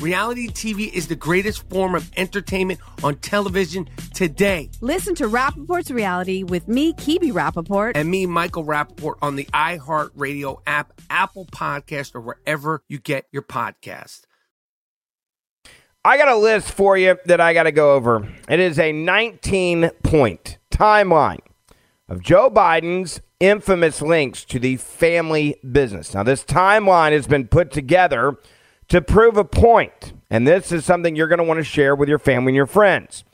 Reality TV is the greatest form of entertainment on television today. Listen to Rapaport's Reality with me, Kebby Rapaport. And me, Michael Rapaport, on the iHeartRadio app, Apple Podcast, or wherever you get your podcast. I got a list for you that I got to go over. It is a 19 point timeline of Joe Biden's infamous links to the family business. Now, this timeline has been put together to prove a point, and this is something you're going to want to share with your family and your friends.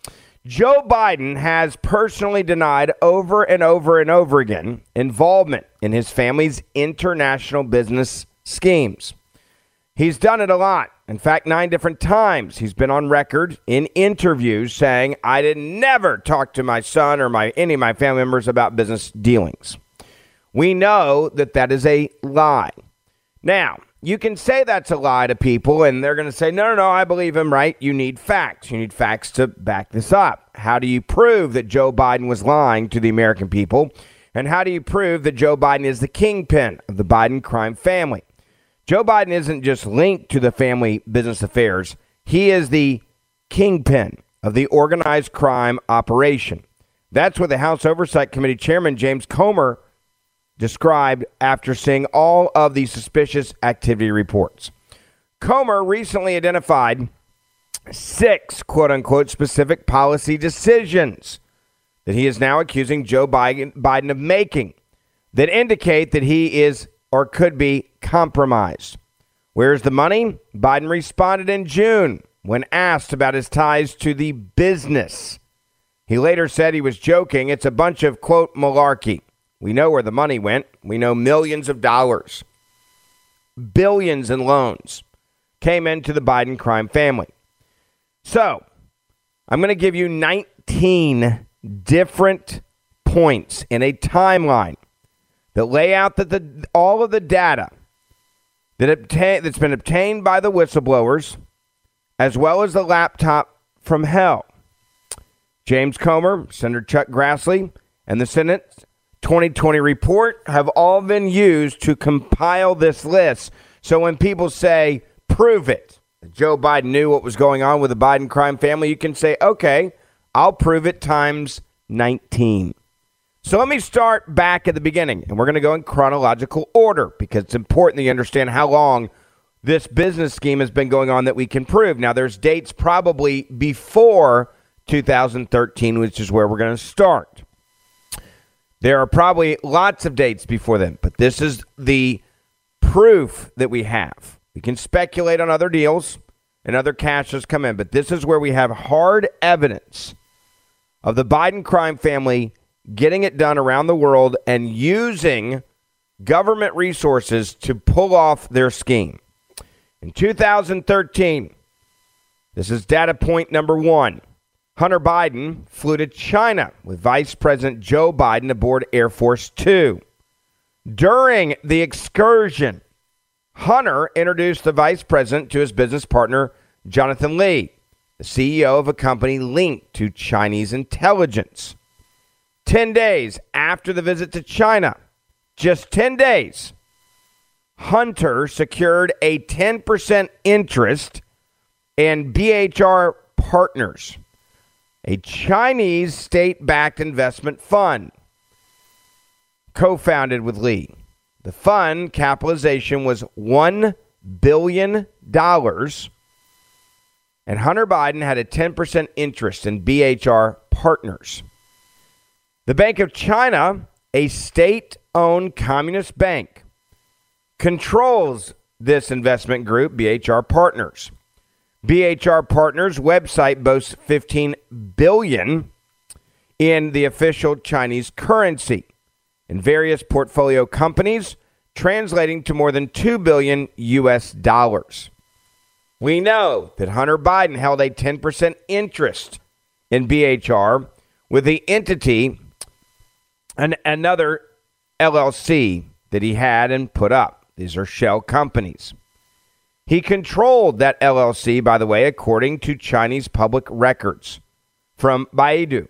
Joe Biden has personally denied over and over and over again involvement in his family's international business schemes. He's done it a lot. In fact, nine different times he's been on record in interviews saying, I did never talk to my son or my any of my family members about business dealings. We know that that is a lie. Now, you can say that's a lie to people, and they're going to say, no, no, no, I believe him, right? You need facts. You need facts to back this up. How do you prove that Joe Biden was lying to the American people? And how do you prove that Joe Biden is the kingpin of the Biden crime family? Joe Biden isn't just linked to the family business affairs, he is the kingpin of the organized crime operation. That's what the House Oversight Committee Chairman James Comer described after seeing all of the suspicious activity reports. Comer recently identified six quote unquote specific policy decisions that he is now accusing Joe Biden, of making that indicate that he is or could be compromised. Where's the money? Biden responded in June when asked about his ties to the business. He later said he was joking. It's a bunch of, quote, malarkey. We know where the money went. We know millions of dollars, billions in loans came into the Biden crime family. So I'm going to give you 19 different points in a timeline that lay out that the, all of the data that obtain, that's been obtained by the whistleblowers, as well as the laptop from hell. James Comer, Senator Chuck Grassley, and the Senate 2020 report have all been used to compile this list. So when people say, prove it, Joe Biden knew what was going on with the Biden crime family, you can say, okay, I'll prove it times 19. So let me start back at the beginning, and we're going to go in chronological order because it's important that you understand how long this business scheme has been going on that we can prove. Now, there's dates probably before 2013, which is where we're going to start. There are probably lots of dates before then, but this is the proof that we have. We can speculate on other deals and other cashes come in, but this is where we have hard evidence of the Biden crime family getting it done around the world and using government resources to pull off their scheme. In 2013, this is data point number one. Hunter Biden flew to China with Vice President Joe Biden aboard Air Force Two. During the excursion, Hunter introduced the vice president to his business partner, Jonathan Li, the CEO of a company linked to Chinese intelligence. 10 days after the visit to China, just 10 days, Hunter secured a 10% interest in BHR Partners, a Chinese state backed investment fund co founded with Li. The fund capitalization was $1 billion, and Hunter Biden had a 10% interest in BHR Partners. The Bank of China, a state owned communist bank, controls this investment group, BHR Partners. BHR Partners website boasts 15 billion in the official Chinese currency in various portfolio companies, translating to more than 2 billion US dollars. We know that Hunter Biden held a 10% interest in BHR with the entity and another LLC that he had and put up. These are shell companies. He controlled that LLC, by the way, according to Chinese public records from Baidu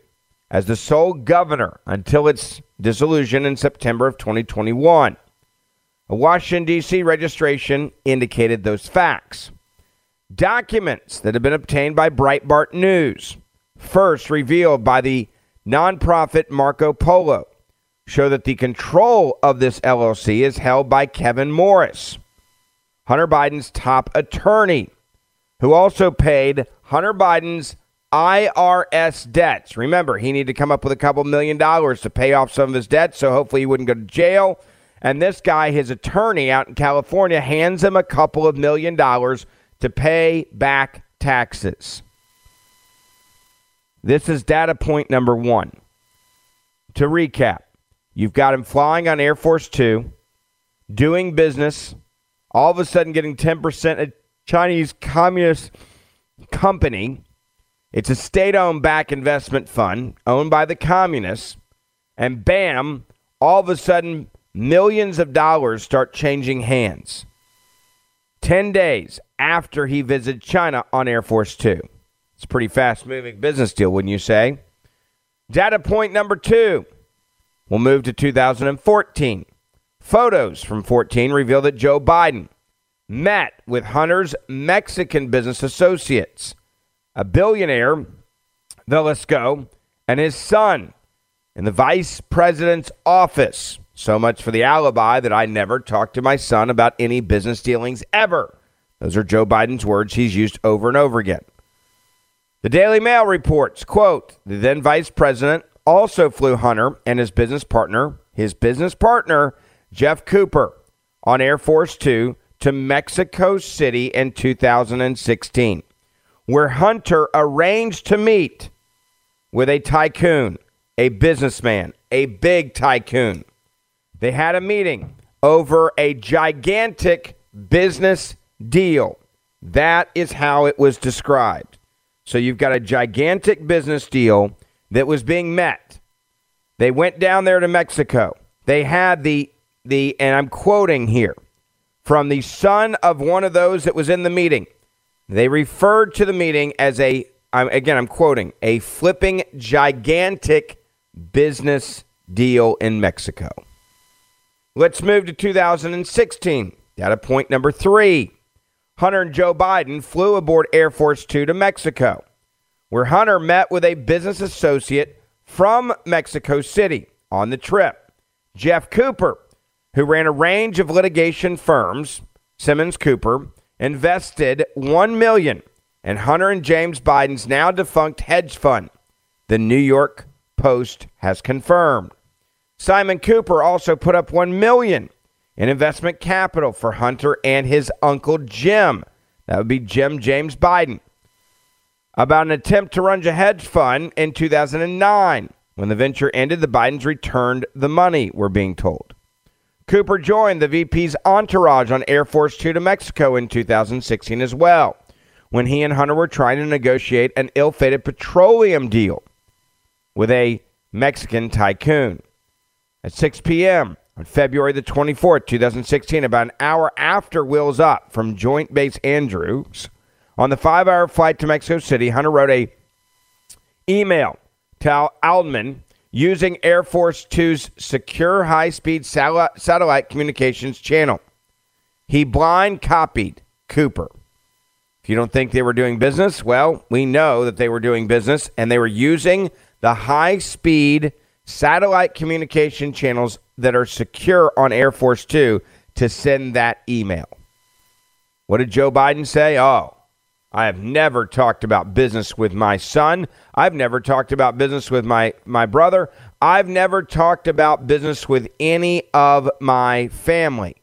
as the sole governor until its dissolution in September of 2021. A Washington, D.C. registration indicated those facts. Documents that have been obtained by Breitbart News, first revealed by the nonprofit Marco Polo, show that the control of this LLC is held by Kevin Morris, Hunter Biden's top attorney, who also paid Hunter Biden's IRS debts. Remember, he needed to come up with a couple million dollars to pay off some of his debts, so hopefully he wouldn't go to jail. And this guy, his attorney out in California, hands him a couple of million dollars to pay back taxes. This is data point number one. To recap, you've got him flying on Air Force Two, doing business, all of a sudden getting 10% a Chinese communist company it's a state owned back investment fund owned by the communists. And bam, all of a sudden, millions of dollars start changing hands. 10 days after he visited China on Air Force Two. It's a pretty fast moving business deal, wouldn't you say? Data point number two. We'll move to 2014. Photos from 14 reveal that Joe Biden met with Hunter's Mexican business associates a billionaire, Velasco, and his son in the vice president's office. So much for the alibi that I never talked to my son about any business dealings ever. Those are Joe Biden's words he's used over and over again. The Daily Mail reports, quote, the then vice president also flew Hunter and his business partner, his business partner, Jeff Cooper, on Air Force Two to Mexico City in 2016 where Hunter arranged to meet with a tycoon, a businessman, a big tycoon. They had a meeting over a gigantic business deal. That is how it was described. So you've got a gigantic business deal that was being met. They went down there to Mexico. They had the the and I'm quoting here from the son of one of those that was in the meeting. They referred to the meeting as a, again, I'm quoting, a flipping gigantic business deal in Mexico. Let's move to 2016. Data point number three Hunter and Joe Biden flew aboard Air Force Two to Mexico, where Hunter met with a business associate from Mexico City on the trip, Jeff Cooper, who ran a range of litigation firms, Simmons Cooper, invested 1 million in Hunter and James Biden's now defunct hedge fund, the New York Post has confirmed. Simon Cooper also put up 1 million in investment capital for Hunter and his uncle Jim. That would be Jim James Biden. About an attempt to run a hedge fund in 2009. When the venture ended, the Bidens returned the money, we're being told. Cooper joined the VP's entourage on Air Force Two to Mexico in 2016 as well, when he and Hunter were trying to negotiate an ill fated petroleum deal with a Mexican tycoon. At 6 p.m. on February the 24th, 2016, about an hour after Will's Up from Joint Base Andrews, on the five hour flight to Mexico City, Hunter wrote a email to Al Aldman using Air Force Two's secure high speed satellite communications channel. He blind copied Cooper. If you don't think they were doing business, well, we know that they were doing business and they were using the high speed satellite communication channels that are secure on Air Force Two to send that email. What did Joe Biden say? Oh, I have never talked about business with my son. I've never talked about business with my, my brother. I've never talked about business with any of my family.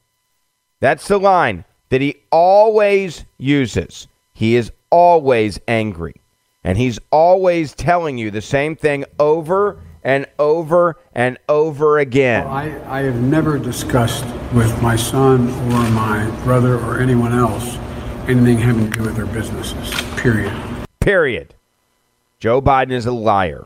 That's the line that he always uses. He is always angry. And he's always telling you the same thing over and over and over again. Well, I, I have never discussed with my son or my brother or anyone else anything having to do with their businesses. Period. Period. Joe Biden is a liar.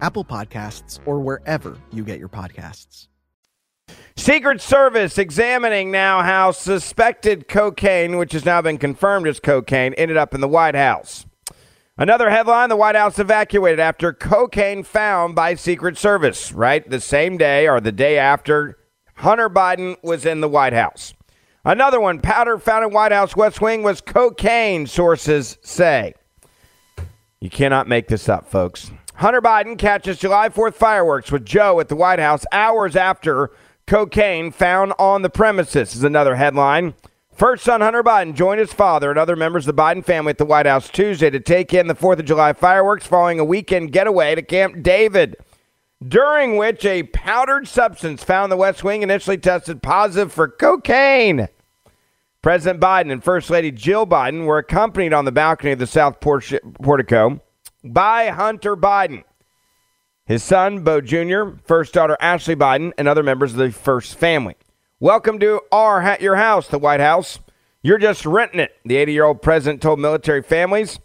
Apple Podcasts, or wherever you get your podcasts. Secret Service examining now how suspected cocaine, which has now been confirmed as cocaine, ended up in the White House. Another headline the White House evacuated after cocaine found by Secret Service, right? The same day or the day after Hunter Biden was in the White House. Another one powder found in White House West Wing was cocaine, sources say. You cannot make this up, folks. Hunter Biden catches July 4th fireworks with Joe at the White House hours after cocaine found on the premises, is another headline. First son Hunter Biden joined his father and other members of the Biden family at the White House Tuesday to take in the 4th of July fireworks following a weekend getaway to Camp David, during which a powdered substance found in the West Wing initially tested positive for cocaine. President Biden and First Lady Jill Biden were accompanied on the balcony of the South Portico by Hunter Biden, his son, Beau Jr., first daughter, Ashley Biden, and other members of the first family. Welcome to our your house, the White House. You're just renting it, the 80 year old president told military families.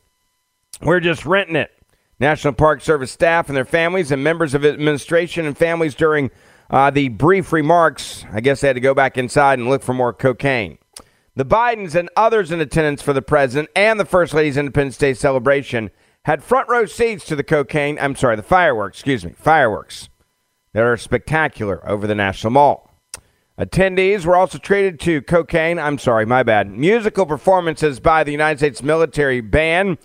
We're just renting it. National Park Service staff and their families and members of administration and families during uh, the brief remarks. I guess they had to go back inside and look for more cocaine. The Bidens and others in attendance for the president and the First Lady's Independence Day celebration had front row seats to the cocaine. I'm sorry, the fireworks, excuse me, fireworks that are spectacular over the National Mall. Attendees were also treated to cocaine. I'm sorry, my bad. Musical performances by the United States military band,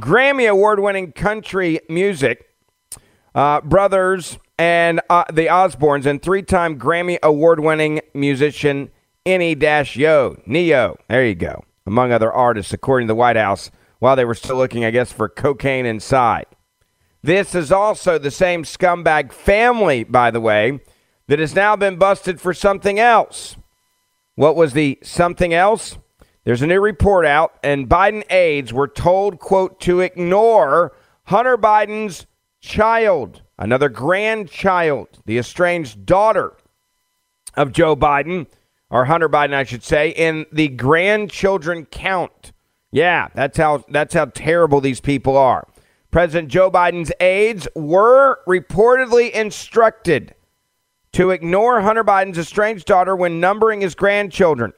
Grammy award winning country music, uh, brothers, and uh, the Osbournes, and three time Grammy award winning musician Dash Yo, Neo. There you go. Among other artists, according to the White House, while they were still looking, I guess, for cocaine inside. This is also the same scumbag family, by the way, that has now been busted for something else. What was the something else? There's a new report out, and Biden aides were told, quote, to ignore Hunter Biden's child, another grandchild, the estranged daughter of Joe Biden, or Hunter Biden, I should say, in the grandchildren count. Yeah, that's how that's how terrible these people are. President Joe Biden's aides were reportedly instructed to ignore Hunter Biden's estranged daughter when numbering his grandchildren.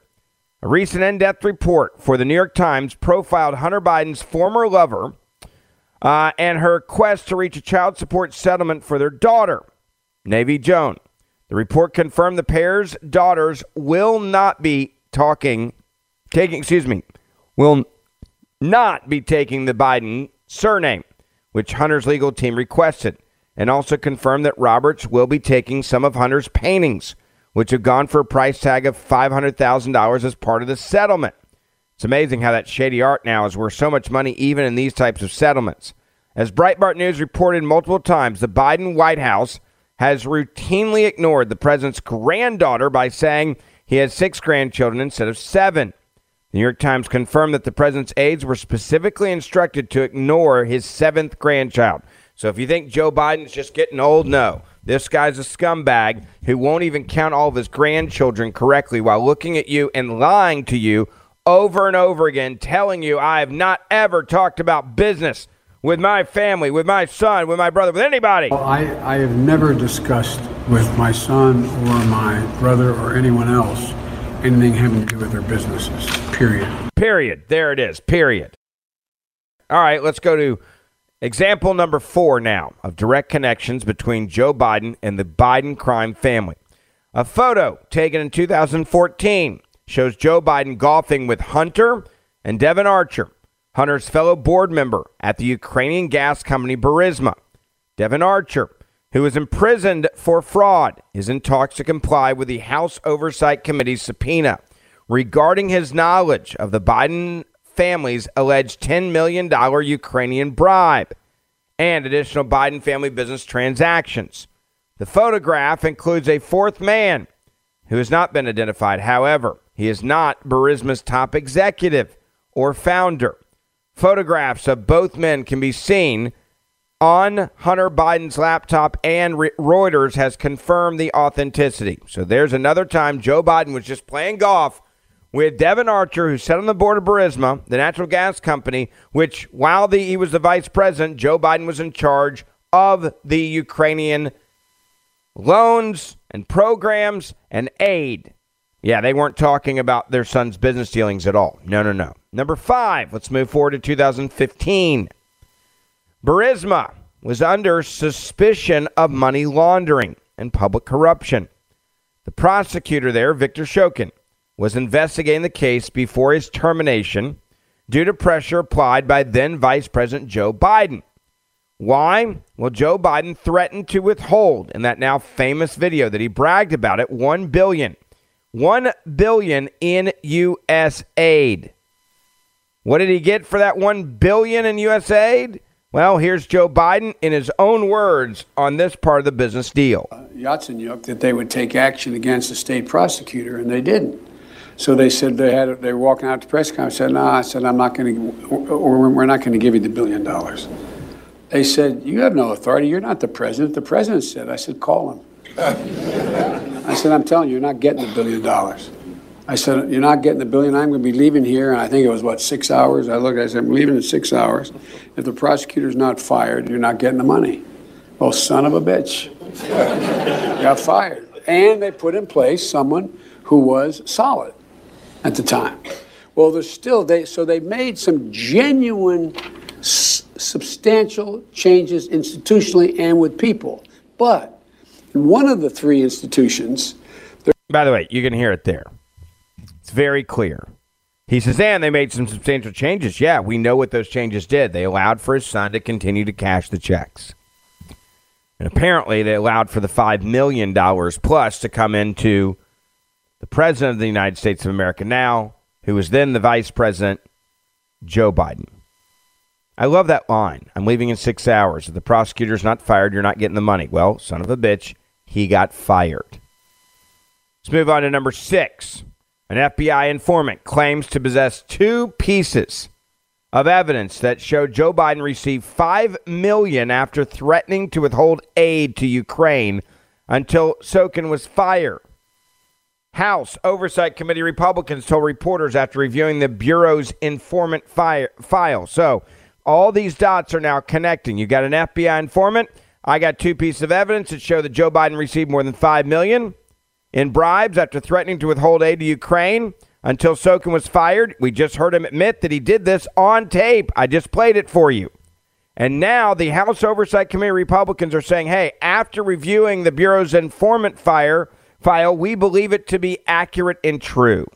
A recent in depth report for the New York Times profiled Hunter Biden's former lover uh, and her quest to reach a child support settlement for their daughter, Navy Joan. The report confirmed the pair's daughters will not be talking, taking, excuse me, will not be taking the Biden surname, which Hunter's legal team requested and also confirmed that Roberts will be taking some of Hunter's paintings, which have gone for a price tag of $500,000 as part of the settlement. It's amazing how that shady art now is worth so much money, even in these types of settlements. As Breitbart News reported multiple times, the Biden White House has routinely ignored the president's granddaughter by saying he has six grandchildren instead of seven. The New York Times confirmed that the president's aides were specifically instructed to ignore his seventh grandchild. So if you think Joe Biden's just getting old, no. This guy's a scumbag who won't even count all of his grandchildren correctly while looking at you and lying to you over and over again, telling you I have not ever talked about business with my family, with my son, with my brother, with anybody. Well, I, I have never discussed with my son or my brother or anyone else anything having to do with their businesses, period. Period. There it is. Period. All right, let's go to Example number four now of direct connections between Joe Biden and the Biden crime family. A photo taken in 2014 shows Joe Biden golfing with Hunter and Devon Archer, Hunter's fellow board member at the Ukrainian gas company Burisma. Devon Archer, who is imprisoned for fraud, is in talks to comply with the House Oversight Committee's subpoena regarding his knowledge of the Biden family's alleged $10 million Ukrainian bribe and additional Biden family business transactions. The photograph includes a fourth man who has not been identified. However, he is not Burisma's top executive or founder. Photographs of both men can be seen on Hunter Biden's laptop, and Reuters has confirmed the authenticity. So there's another time Joe Biden was just playing golf with Devon Archer, who sat on the board of Burisma, the natural gas company, which while the, he was the vice president, Joe Biden was in charge of the Ukrainian loans and programs and aid. Yeah, they weren't talking about their son's business dealings at all. No, no, no. Number five, let's move forward to 2015. Burisma was under suspicion of money laundering and public corruption. The prosecutor there, Victor Shokin, was investigating the case before his termination due to pressure applied by then Vice President Joe Biden. Why? Well, Joe Biden threatened to withhold in that now famous video that he bragged about it 1 billion. 1 billion in US aid. What did he get for that 1 billion in US aid? Well, here's Joe Biden in his own words on this part of the business deal. Uh, Yatsenyuk that they would take action against the state prosecutor, and they didn't. So they said they had they were walking out to press conference. Said, "No," I said, "I'm not going to, or we're not going to give you the billion dollars." They said, "You have no authority. You're not the president." The president said, "I said, call him." I said, "I'm telling you, you're not getting the billion dollars." I said, You're not getting the billion. I'm going to be leaving here. And I think it was, what, six hours? I looked, I said, I'm leaving in six hours. If the prosecutor's not fired, you're not getting the money. Well, son of a bitch. got fired. And they put in place someone who was solid at the time. Well, there's still, they, so they made some genuine, s- substantial changes institutionally and with people. But one of the three institutions, By the way, you can hear it there. Very clear. He says, and they made some substantial changes. Yeah, we know what those changes did. They allowed for his son to continue to cash the checks. And apparently, they allowed for the $5 million plus to come into the President of the United States of America now, who was then the Vice President, Joe Biden. I love that line. I'm leaving in six hours. If the prosecutor's not fired, you're not getting the money. Well, son of a bitch, he got fired. Let's move on to number six. An FBI informant claims to possess two pieces of evidence that show Joe Biden received five million after threatening to withhold aid to Ukraine until Sokin was fired. House Oversight Committee Republicans told reporters after reviewing the Bureau's informant fire, file. So all these dots are now connecting. You got an FBI informant. I got two pieces of evidence that show that Joe Biden received more than five million in bribes after threatening to withhold aid to Ukraine until Sokin was fired. We just heard him admit that he did this on tape. I just played it for you. And now the House Oversight Committee Republicans are saying, hey, after reviewing the Bureau's informant fire file, we believe it to be accurate and true.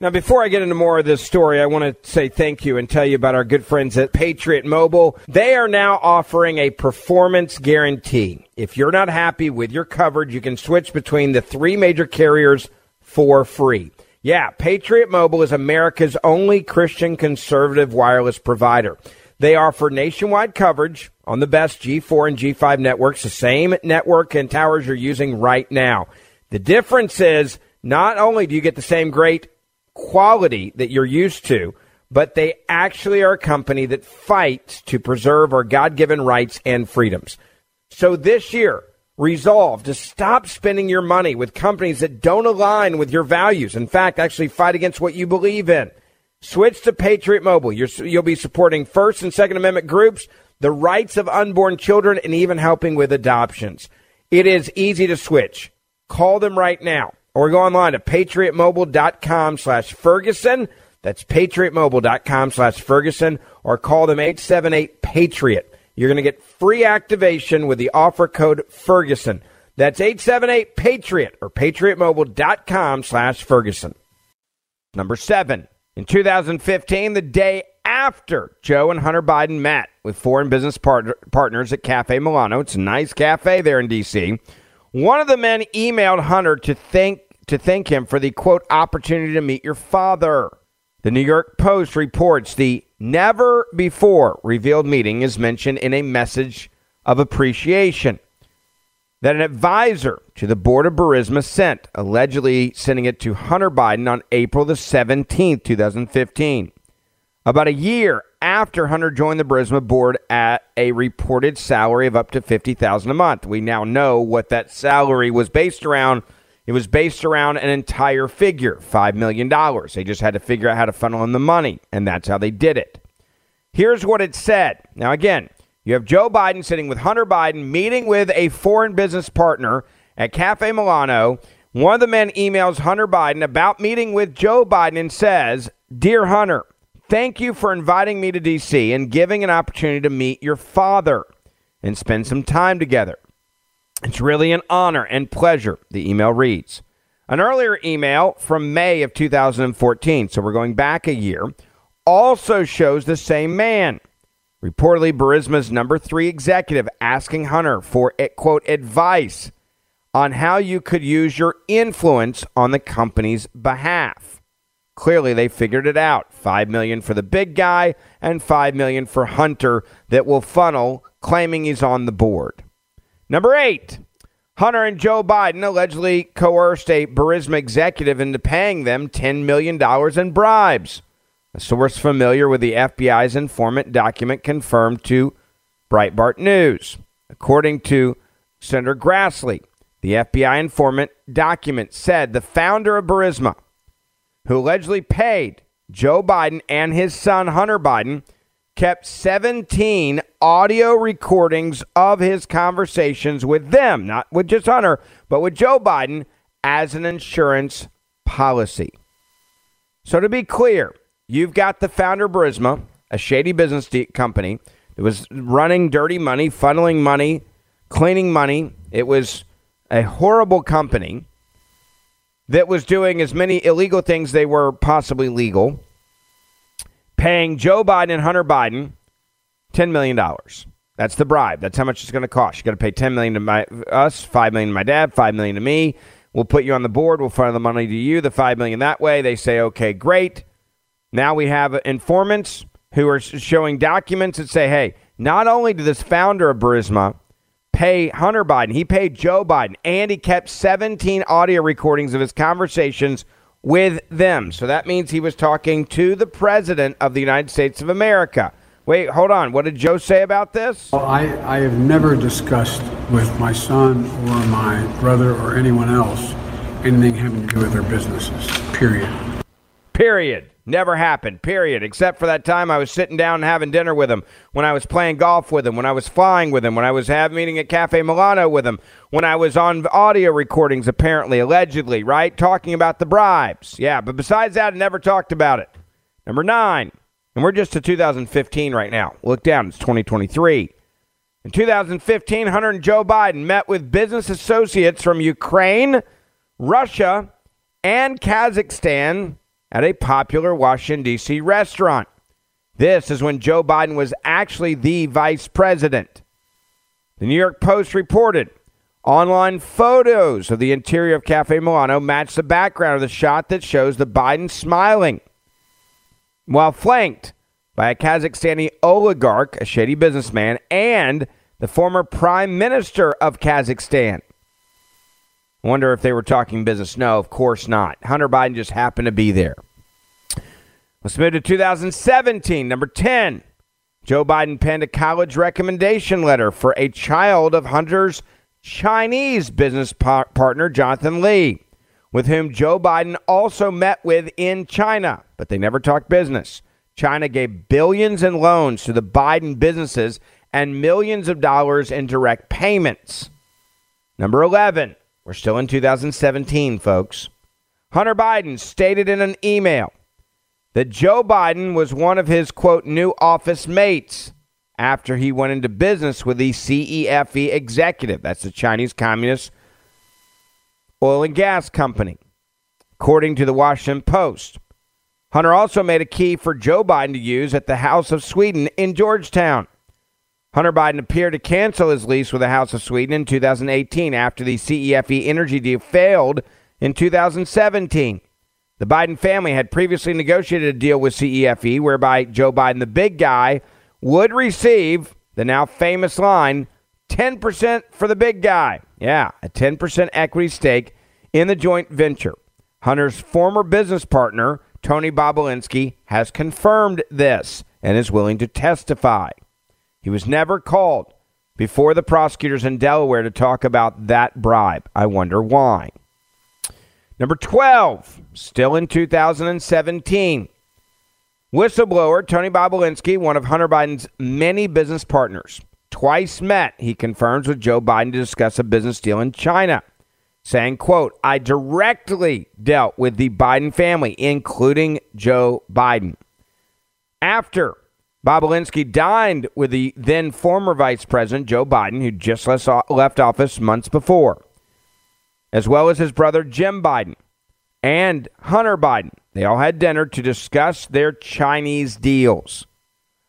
Now, before I get into more of this story, I want to say thank you and tell you about our good friends at Patriot Mobile. They are now offering a performance guarantee. If you're not happy with your coverage, you can switch between the three major carriers for free. Yeah, Patriot Mobile is America's only Christian conservative wireless provider. They offer nationwide coverage on the best G4 and G5 networks, the same network and towers you're using right now. The difference is not only do you get the same great quality that you're used to, but they actually are a company that fights to preserve our God given rights and freedoms. So this year, resolve to stop spending your money with companies that don't align with your values. In fact, actually fight against what you believe in. Switch to Patriot Mobile. you will be supporting First and Second Amendment groups, the rights of unborn children, and even helping with adoptions. It is easy to switch. Call them right now or go online to patriotmobile.com slash Ferguson. That's patriotmobile.com slash Ferguson or call them 878 Patriot. You're going to get free activation with the offer code Ferguson. That's 878 Patriot or patriotmobile.com slash Ferguson. Number seven, in 2015, the day after Joe and Hunter Biden met with foreign business part- partners at Cafe Milano, it's a nice cafe there in D.C., one of the men emailed Hunter to thank to thank him for the quote opportunity to meet your father. The New York Post reports the never before revealed meeting is mentioned in a message of appreciation that an advisor to the board of Burisma sent, allegedly sending it to Hunter Biden on April the 17th, 2015. About a year after Hunter joined the Burisma board at a reported salary of up to 50000 a month. We now know what that salary was based around it was based around an entire figure, $5 million. They just had to figure out how to funnel in the money, and that's how they did it. Here's what it said. Now, again, you have Joe Biden sitting with Hunter Biden, meeting with a foreign business partner at Cafe Milano. One of the men emails Hunter Biden about meeting with Joe Biden and says, Dear Hunter, thank you for inviting me to D.C. and giving an opportunity to meet your father and spend some time together. It's really an honor and pleasure, the email reads. An earlier email from May of 2014, so we're going back a year, also shows the same man. Reportedly, Burisma's number three executive asking Hunter for, eh, quote, advice on how you could use your influence on the company's behalf. Clearly, they figured it out. Five million for the big guy and five million for Hunter that will funnel, claiming he's on the board. Number eight, Hunter and Joe Biden allegedly coerced a Burisma executive into paying them $10 million in bribes. A source familiar with the FBI's informant document confirmed to Breitbart News. According to Senator Grassley, the FBI informant document said the founder of Burisma, who allegedly paid Joe Biden and his son Hunter Biden, kept 17 audio recordings of his conversations with them, not with just Hunter, but with Joe Biden as an insurance policy. So to be clear, you've got the founder Burisma, a shady business company that was running dirty money, funneling money, cleaning money. It was a horrible company that was doing as many illegal things they were possibly legal, paying Joe Biden and Hunter Biden $10 million. That's the bribe. That's how much it's going to cost. You got to pay 10 million to my, us, 5 million to my dad, 5 million to me. We'll put you on the board. We'll funnel the money to you, the 5 million that way. They say, okay, great. Now we have informants who are showing documents that say, hey, not only did this founder of Burisma pay Hunter Biden, he paid Joe Biden, and he kept 17 audio recordings of his conversations with them. So that means he was talking to the president of the United States of America. Wait, hold on. What did Joe say about this? Well, I, I have never discussed with my son or my brother or anyone else anything having to do with their businesses, period. Period. Never happened, period. Except for that time I was sitting down and having dinner with him, when I was playing golf with him, when I was flying with him, when I was having meeting at Cafe Milano with him, when I was on audio recordings, apparently, allegedly, right? Talking about the bribes. Yeah, but besides that, I never talked about it. Number nine, and we're just to 2015 right now. Look down, it's 2023. In 2015, Hunter and Joe Biden met with business associates from Ukraine, Russia, and Kazakhstan at a popular Washington, D.C. restaurant. This is when Joe Biden was actually the vice president. The New York Post reported online photos of the interior of Cafe Milano match the background of the shot that shows the Biden smiling while flanked by a Kazakhstani oligarch, a shady businessman, and the former prime minister of Kazakhstan. Wonder if they were talking business. No, of course not. Hunter Biden just happened to be there. Let's move to 2017. Number 10. Joe Biden penned a college recommendation letter for a child of Hunter's Chinese business par- partner, Jonathan Li, with whom Joe Biden also met with in China, but they never talked business. China gave billions in loans to the Biden businesses and millions of dollars in direct payments. Number 11. We're still in 2017, folks. Hunter Biden stated in an email that Joe Biden was one of his, quote, new office mates after he went into business with the CEFC executive. That's the Chinese Communist Oil and Gas Company, according to the Washington Post. Hunter also made a key for Joe Biden to use at the House of Sweden in Georgetown. Hunter Biden appeared to cancel his lease with the House of Sweden in 2018 after the CEFC energy deal failed in 2017. The Biden family had previously negotiated a deal with CEFC whereby Joe Biden, the big guy, would receive the now famous line 10% for the big guy. Yeah, a 10% equity stake in the joint venture. Hunter's former business partner, Tony Bobulinski, has confirmed this and is willing to testify. He was never called before the prosecutors in Delaware to talk about that bribe. I wonder why. Number 12, still in 2017. Whistleblower Tony Bobulinski, one of Hunter Biden's many business partners, twice met, he confirms, with Joe Biden to discuss a business deal in China, saying, quote, I directly dealt with the Biden family, including Joe Biden. After Bobulinski dined with the then former Vice President Joe Biden, who just left office months before, as well as his brother Jim Biden and Hunter Biden. They all had dinner to discuss their Chinese deals.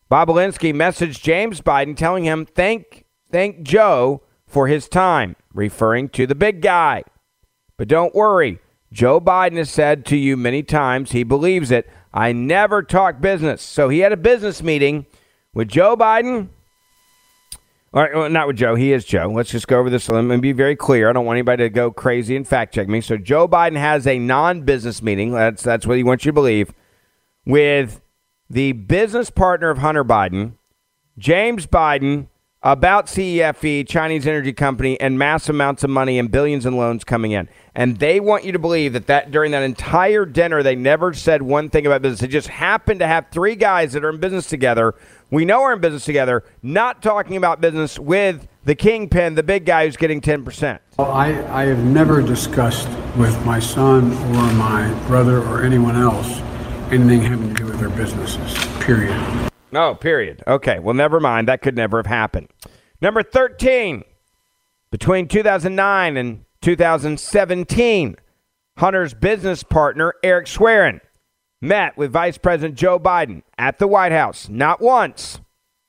Bobulinski messaged James Biden telling him, thank, thank Joe for his time, referring to the big guy. But don't worry, Joe Biden has said to you many times he believes it. I never talk business. So he had a business meeting with Joe Biden. All right, well, not with Joe. He is Joe. Let's just go over this. Me be very clear. I don't want anybody to go crazy and fact check me. So Joe Biden has a non-business meeting. That's that's what he wants you to believe with the business partner of Hunter Biden, James Biden, about CEFC, Chinese energy company, and mass amounts of money and billions in loans coming in. And they want you to believe that, that during that entire dinner they never said one thing about business. They just happened to have three guys that are in business together. We know are in business together, not talking about business with the kingpin, the big guy who's getting 10%. I, I have never discussed with my son or my brother or anyone else anything having to do with their businesses, period. No, oh, period. Okay, well, never mind. That could never have happened. Number 13, between 2009 and 2017, Hunter's business partner, Eric Schwerin, met with Vice President Joe Biden at the White House. Not once,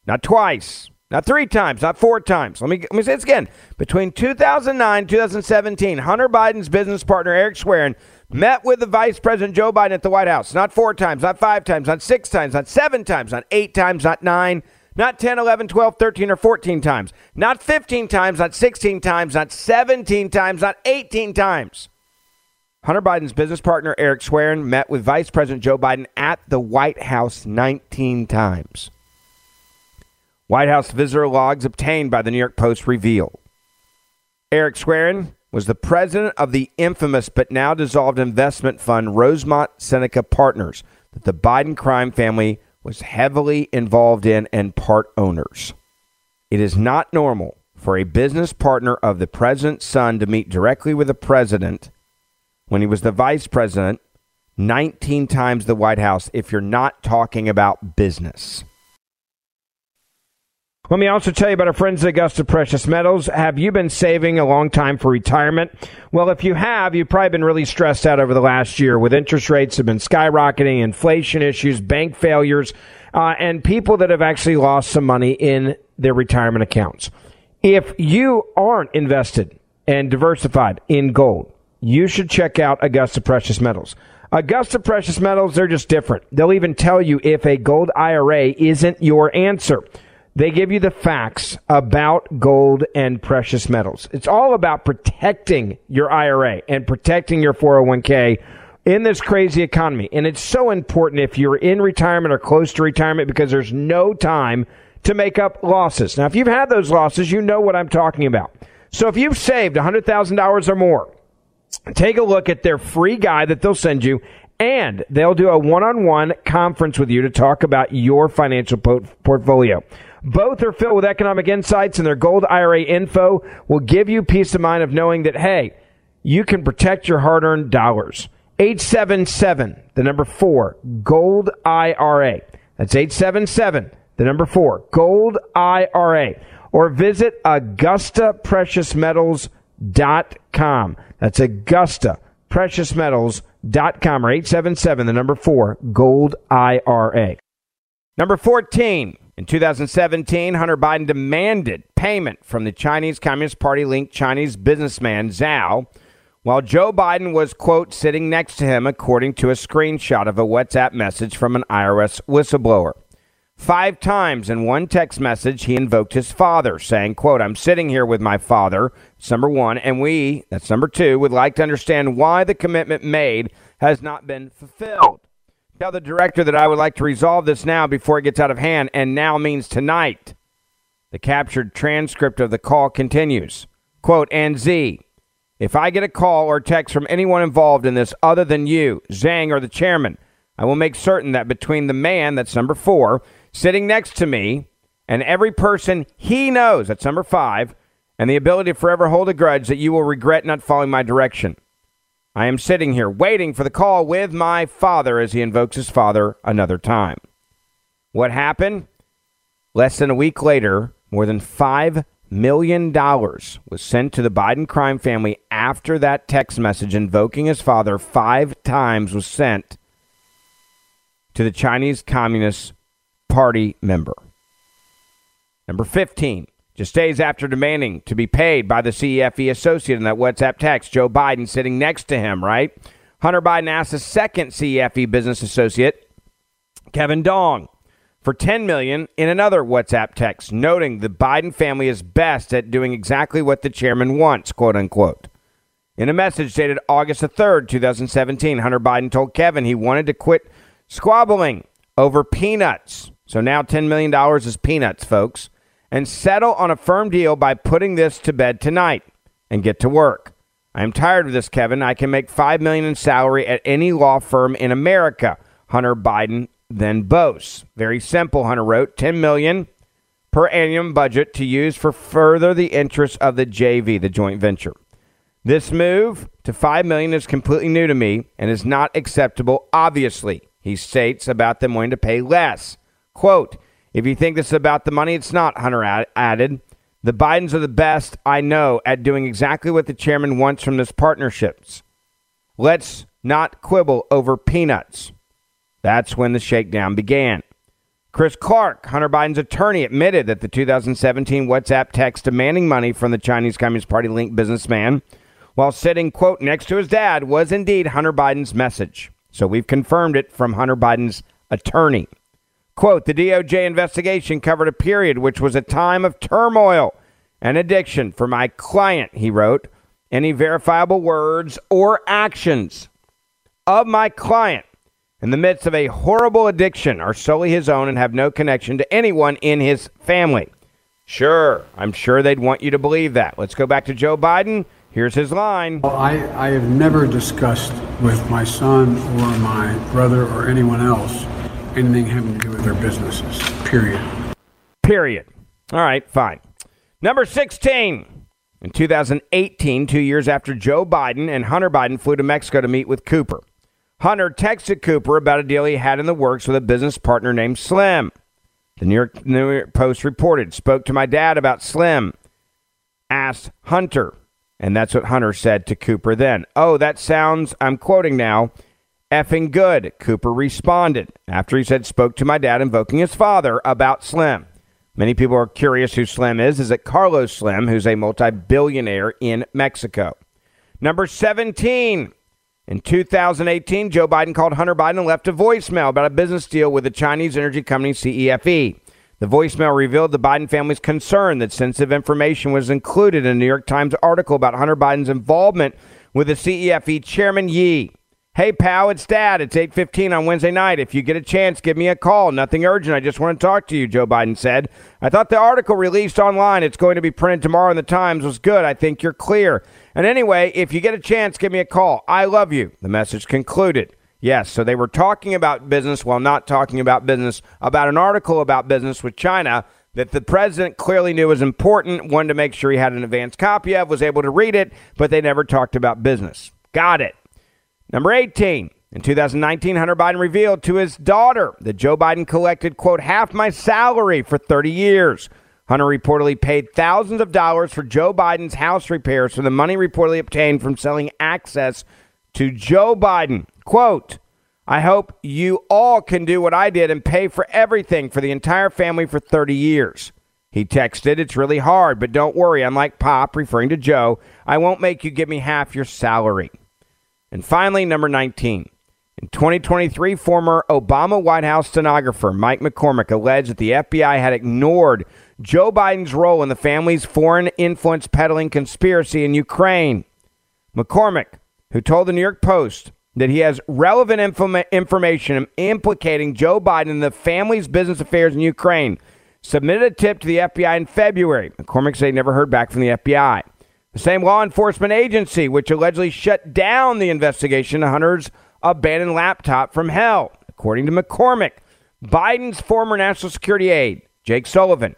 not twice, not three times, not four times. Let me, let me say this again. Between 2009 and 2017, Hunter Biden's business partner, Eric Schwerin, met with the Vice President Joe Biden at the White House. Not four times, not five times, not six times, not seven times, not eight times, not nine, not 10, 11, 12, 13, or 14 times. Not 15 times, not 16 times, not 17 times, not 18 times. Hunter Biden's business partner, Eric Schwerin, met with Vice President Joe Biden at the White House 19 times. White House visitor logs obtained by the New York Post reveal. Eric Schwerin was the president of the infamous but now dissolved investment fund Rosemont Seneca Partners that the Biden crime family was heavily involved in and part owners. It is not normal for a business partner of the president's son to meet directly with the president when he was the vice president 19 times the White House if you're not talking about business. Let me also tell you about our friends at Augusta Precious Metals. Have you been saving a long time for retirement? Well, if you have, you've probably been really stressed out over the last year with interest rates have been skyrocketing, inflation issues, bank failures, uh, and people that have actually lost some money in their retirement accounts. If you aren't invested and diversified in gold, you should check out Augusta Precious Metals. Augusta Precious Metals, they're just different. They'll even tell you if a gold IRA isn't your answer. They give you the facts about gold and precious metals. It's all about protecting your IRA and protecting your 401k in this crazy economy. And it's so important if you're in retirement or close to retirement because there's no time to make up losses. Now, if you've had those losses, you know what I'm talking about. So if you've saved $100,000 or more, take a look at their free guide that they'll send you and they'll do a one-on-one conference with you to talk about your financial portfolio. Both are filled with economic insights, and their Gold IRA info will give you peace of mind of knowing that, hey, you can protect your hard earned dollars. 877, the number four, Gold IRA. That's 877, the number four, Gold IRA. Or visit AugustaPreciousMetals.com. That's AugustaPreciousMetals.com or 877, the number four, Gold IRA. Number 14. In 2017, Hunter Biden demanded payment from the Chinese Communist Party linked Chinese businessman Zhao, while Joe Biden was, quote, sitting next to him, according to a screenshot of a WhatsApp message from an IRS whistleblower. Five times in one text message, he invoked his father, saying, quote, I'm sitting here with my father, number one, and we, that's number two, would like to understand why the commitment made has not been fulfilled. Tell the director that I would like to resolve this now before it gets out of hand, and now means tonight. The captured transcript of the call continues. Quote, and Z, if I get a call or text from anyone involved in this other than you, Zhang, or the chairman, I will make certain that between the man, that's number four, sitting next to me, and every person he knows, that's number five, and the ability to forever hold a grudge that you will regret not following my direction. I am sitting here waiting for the call with my father as he invokes his father another time. What happened? Less than a week later, more than $5 million was sent to the Biden crime family after that text message invoking his father five times was sent to the Chinese Communist Party member. Number 15. Just days after demanding to be paid by the CEFC associate in that WhatsApp text, Joe Biden sitting next to him, right? Hunter Biden asked a second CEFC business associate, Kevin Dong, for 10 million in another WhatsApp text, noting the Biden family is best at doing exactly what the chairman wants, quote unquote. In a message dated August the 3rd, 2017, Hunter Biden told Kevin he wanted to quit squabbling over peanuts. So now $10 million is peanuts, folks and settle on a firm deal by putting this to bed tonight and get to work. I am tired of this, Kevin. I can make five million in salary at any law firm in America. Hunter Biden then boasts. Very simple, Hunter wrote. Ten million per annum budget to use for further the interests of the JV, the joint venture. This move to 5 million is completely new to me and is not acceptable obviously. He states about them wanting to pay less. Quote, if you think this is about the money, it's not, Hunter added. The Bidens are the best I know at doing exactly what the chairman wants from this partnerships. Let's not quibble over peanuts. That's when the shakedown began. Chris Clark, Hunter Biden's attorney, admitted that the 2017 WhatsApp text demanding money from the Chinese Communist Party linked businessman while sitting, quote, next to his dad was indeed Hunter Biden's message. So we've confirmed it from Hunter Biden's attorney. Quote, the DOJ investigation covered a period which was a time of turmoil and addiction for my client, he wrote. Any verifiable words or actions of my client in the midst of a horrible addiction are solely his own and have no connection to anyone in his family. Sure, I'm sure they'd want you to believe that. Let's go back to Joe Biden. Here's his line. Well, I, I have never discussed with my son or my brother or anyone else anything having to do with their businesses, period. Period. All right, fine. Number 16. In 2018, two years after Joe Biden and Hunter Biden flew to Mexico to meet with Cooper. Hunter texted Cooper about a deal he had in the works with a business partner named Slim. The New York, New York Post reported, spoke to my dad about Slim, asked Hunter, and that's what Hunter said to Cooper then. Oh, that sounds, I'm quoting now, effing good, Cooper responded after he said, spoke to my dad invoking his father about Slim. Many people are curious who Slim is. Is it Carlos Slim, who's a multi billionaire in Mexico? Number 17. In 2018, Joe Biden called Hunter Biden and left a voicemail about a business deal with the Chinese energy company CEFC. The voicemail revealed the Biden family's concern that sensitive information was included in a New York Times article about Hunter Biden's involvement with the CEFC chairman Yi. Hey pal, it's Dad. It's 8:15 on Wednesday night. If you get a chance, give me a call. Nothing urgent. I just want to talk to you, Joe Biden said. I thought the article released online, it's going to be printed tomorrow in the Times was good. I think you're clear. And anyway, if you get a chance, give me a call. I love you. The message concluded. Yes, so they were talking about business while not talking about business, about an article about business with China that the president clearly knew was important, wanted to make sure he had an advance copy of, was able to read it, but they never talked about business. Got it. Number 18. In 2019, Hunter Biden revealed to his daughter that Joe Biden collected, quote, half my salary for 30 years. Hunter reportedly paid thousands of dollars for Joe Biden's house repairs for the money reportedly obtained from selling access to Joe Biden. Quote, I hope you all can do what I did and pay for everything for the entire family for 30 years. He texted, It's really hard, but don't worry. Unlike Pop, referring to Joe, I won't make you give me half your salary. And finally, number 19. In 2023, former Obama White House stenographer Mike McCormick alleged that the FBI had ignored Joe Biden's role in the family's foreign influence peddling conspiracy in Ukraine. McCormick, who told the New York Post that he has relevant informa- information implicating Joe Biden in the family's business affairs in Ukraine, submitted a tip to the FBI in February. McCormick said he never heard back from the FBI. The same law enforcement agency, which allegedly shut down the investigation of Hunter's abandoned laptop from hell. According to McCormick, Biden's former national security aide, Jake Sullivan,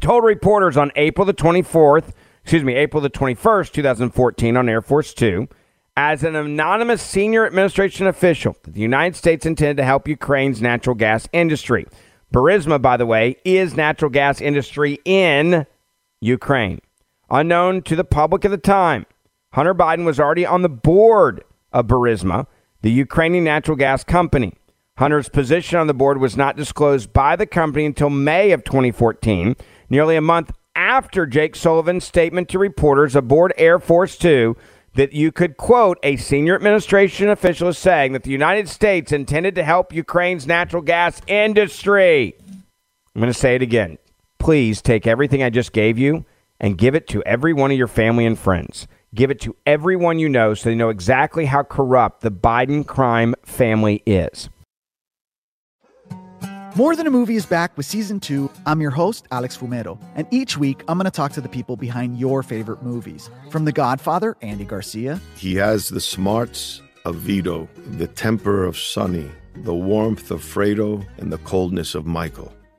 told reporters on April the 24th, excuse me, April the 21st, 2014, on Air Force Two, as an anonymous senior administration official the United States intended to help Ukraine's natural gas industry. Burisma, by the way, is natural gas industry in Ukraine. Unknown to the public at the time, Hunter Biden was already on the board of Burisma, the Ukrainian natural gas company. Hunter's position on the board was not disclosed by the company until May of 2014, nearly a month after Jake Sullivan's statement to reporters aboard Air Force Two that you could quote a senior administration official as saying that the United States intended to help Ukraine's natural gas industry. I'm going to say it again. Please take everything I just gave you and give it to every one of your family and friends. Give it to everyone you know so they know exactly how corrupt the Biden crime family is. More Than a Movie is back with season two. I'm your host, Alex Fumero, and each week I'm going to talk to the people behind your favorite movies. From The Godfather, Andy Garcia. He has the smarts of Vito, the temper of Sonny, the warmth of Fredo, and the coldness of Michael.